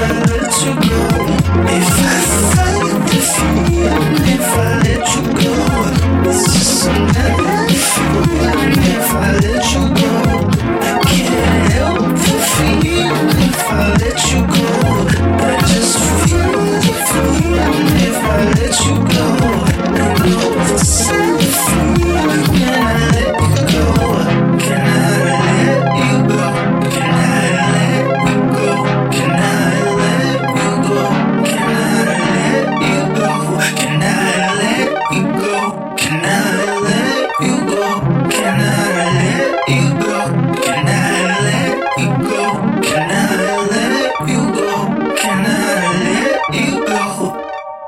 try to go if I